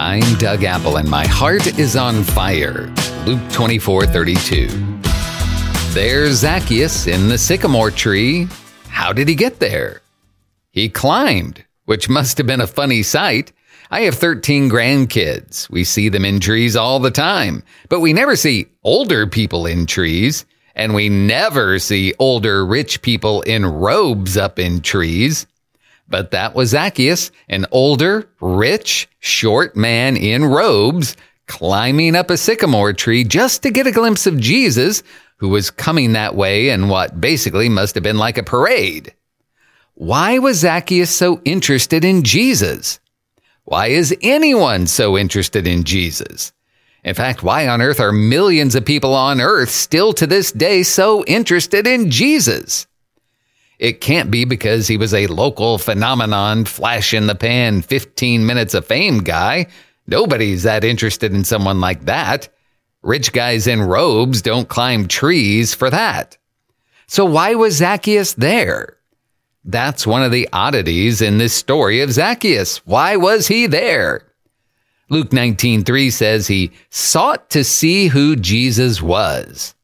I'm Doug Apple and my heart is on fire. Luke 24 32. There's Zacchaeus in the sycamore tree. How did he get there? He climbed, which must have been a funny sight. I have 13 grandkids. We see them in trees all the time, but we never see older people in trees, and we never see older rich people in robes up in trees. But that was Zacchaeus, an older, rich, short man in robes, climbing up a sycamore tree just to get a glimpse of Jesus, who was coming that way in what basically must have been like a parade. Why was Zacchaeus so interested in Jesus? Why is anyone so interested in Jesus? In fact, why on earth are millions of people on earth still to this day so interested in Jesus? It can't be because he was a local phenomenon, flash in the pan, 15 minutes of fame guy. Nobody's that interested in someone like that. Rich guys in robes don't climb trees for that. So why was Zacchaeus there? That's one of the oddities in this story of Zacchaeus. Why was he there? Luke 19:3 says he sought to see who Jesus was.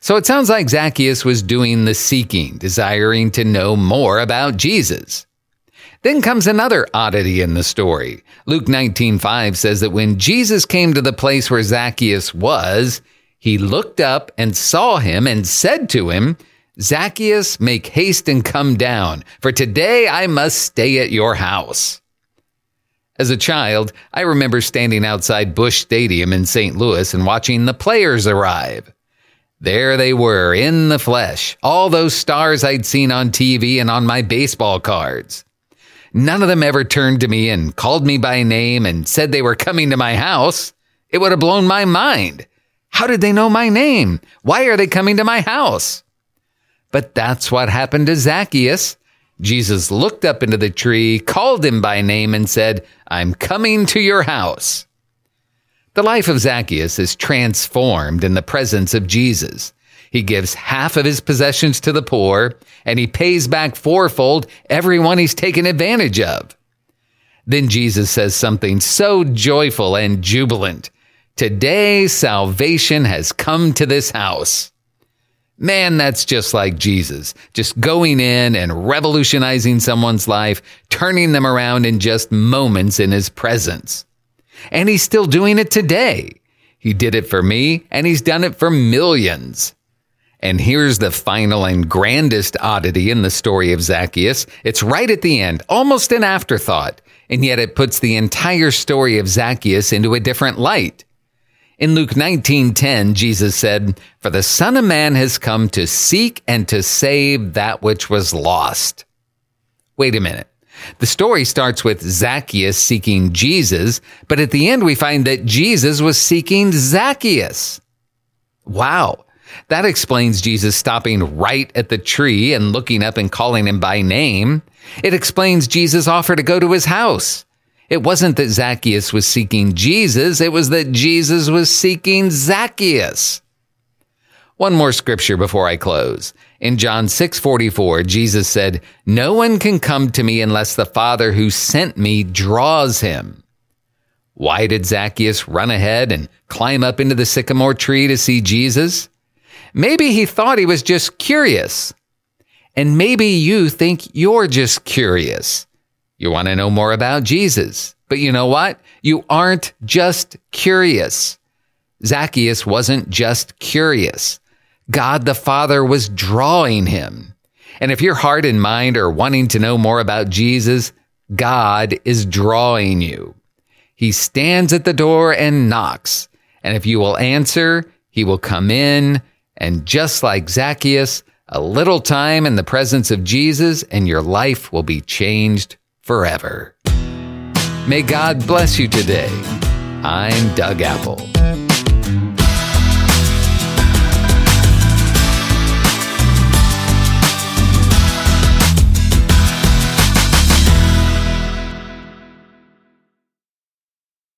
So it sounds like Zacchaeus was doing the seeking, desiring to know more about Jesus. Then comes another oddity in the story. Luke 19:5 says that when Jesus came to the place where Zacchaeus was, he looked up and saw him and said to him, Zacchaeus, make haste and come down, for today I must stay at your house. As a child, I remember standing outside Busch Stadium in St. Louis and watching the players arrive. There they were in the flesh, all those stars I'd seen on TV and on my baseball cards. None of them ever turned to me and called me by name and said they were coming to my house. It would have blown my mind. How did they know my name? Why are they coming to my house? But that's what happened to Zacchaeus. Jesus looked up into the tree, called him by name, and said, I'm coming to your house. The life of Zacchaeus is transformed in the presence of Jesus. He gives half of his possessions to the poor, and he pays back fourfold everyone he's taken advantage of. Then Jesus says something so joyful and jubilant. Today salvation has come to this house. Man, that's just like Jesus, just going in and revolutionizing someone's life, turning them around in just moments in his presence. And he's still doing it today. He did it for me, and he's done it for millions. And here's the final and grandest oddity in the story of Zacchaeus. It's right at the end, almost an afterthought, and yet it puts the entire story of Zacchaeus into a different light. In Luke 19:10, Jesus said, "For the Son of Man has come to seek and to save that which was lost." Wait a minute. The story starts with Zacchaeus seeking Jesus, but at the end we find that Jesus was seeking Zacchaeus. Wow. That explains Jesus stopping right at the tree and looking up and calling him by name. It explains Jesus' offer to go to his house. It wasn't that Zacchaeus was seeking Jesus, it was that Jesus was seeking Zacchaeus. One more scripture before I close. In John 6:44, Jesus said, "No one can come to me unless the Father who sent me draws him." Why did Zacchaeus run ahead and climb up into the sycamore tree to see Jesus? Maybe he thought he was just curious. And maybe you think you're just curious. You want to know more about Jesus. But you know what? You aren't just curious. Zacchaeus wasn't just curious. God the Father was drawing him. And if your heart and mind are wanting to know more about Jesus, God is drawing you. He stands at the door and knocks. And if you will answer, he will come in. And just like Zacchaeus, a little time in the presence of Jesus and your life will be changed forever. May God bless you today. I'm Doug Apple.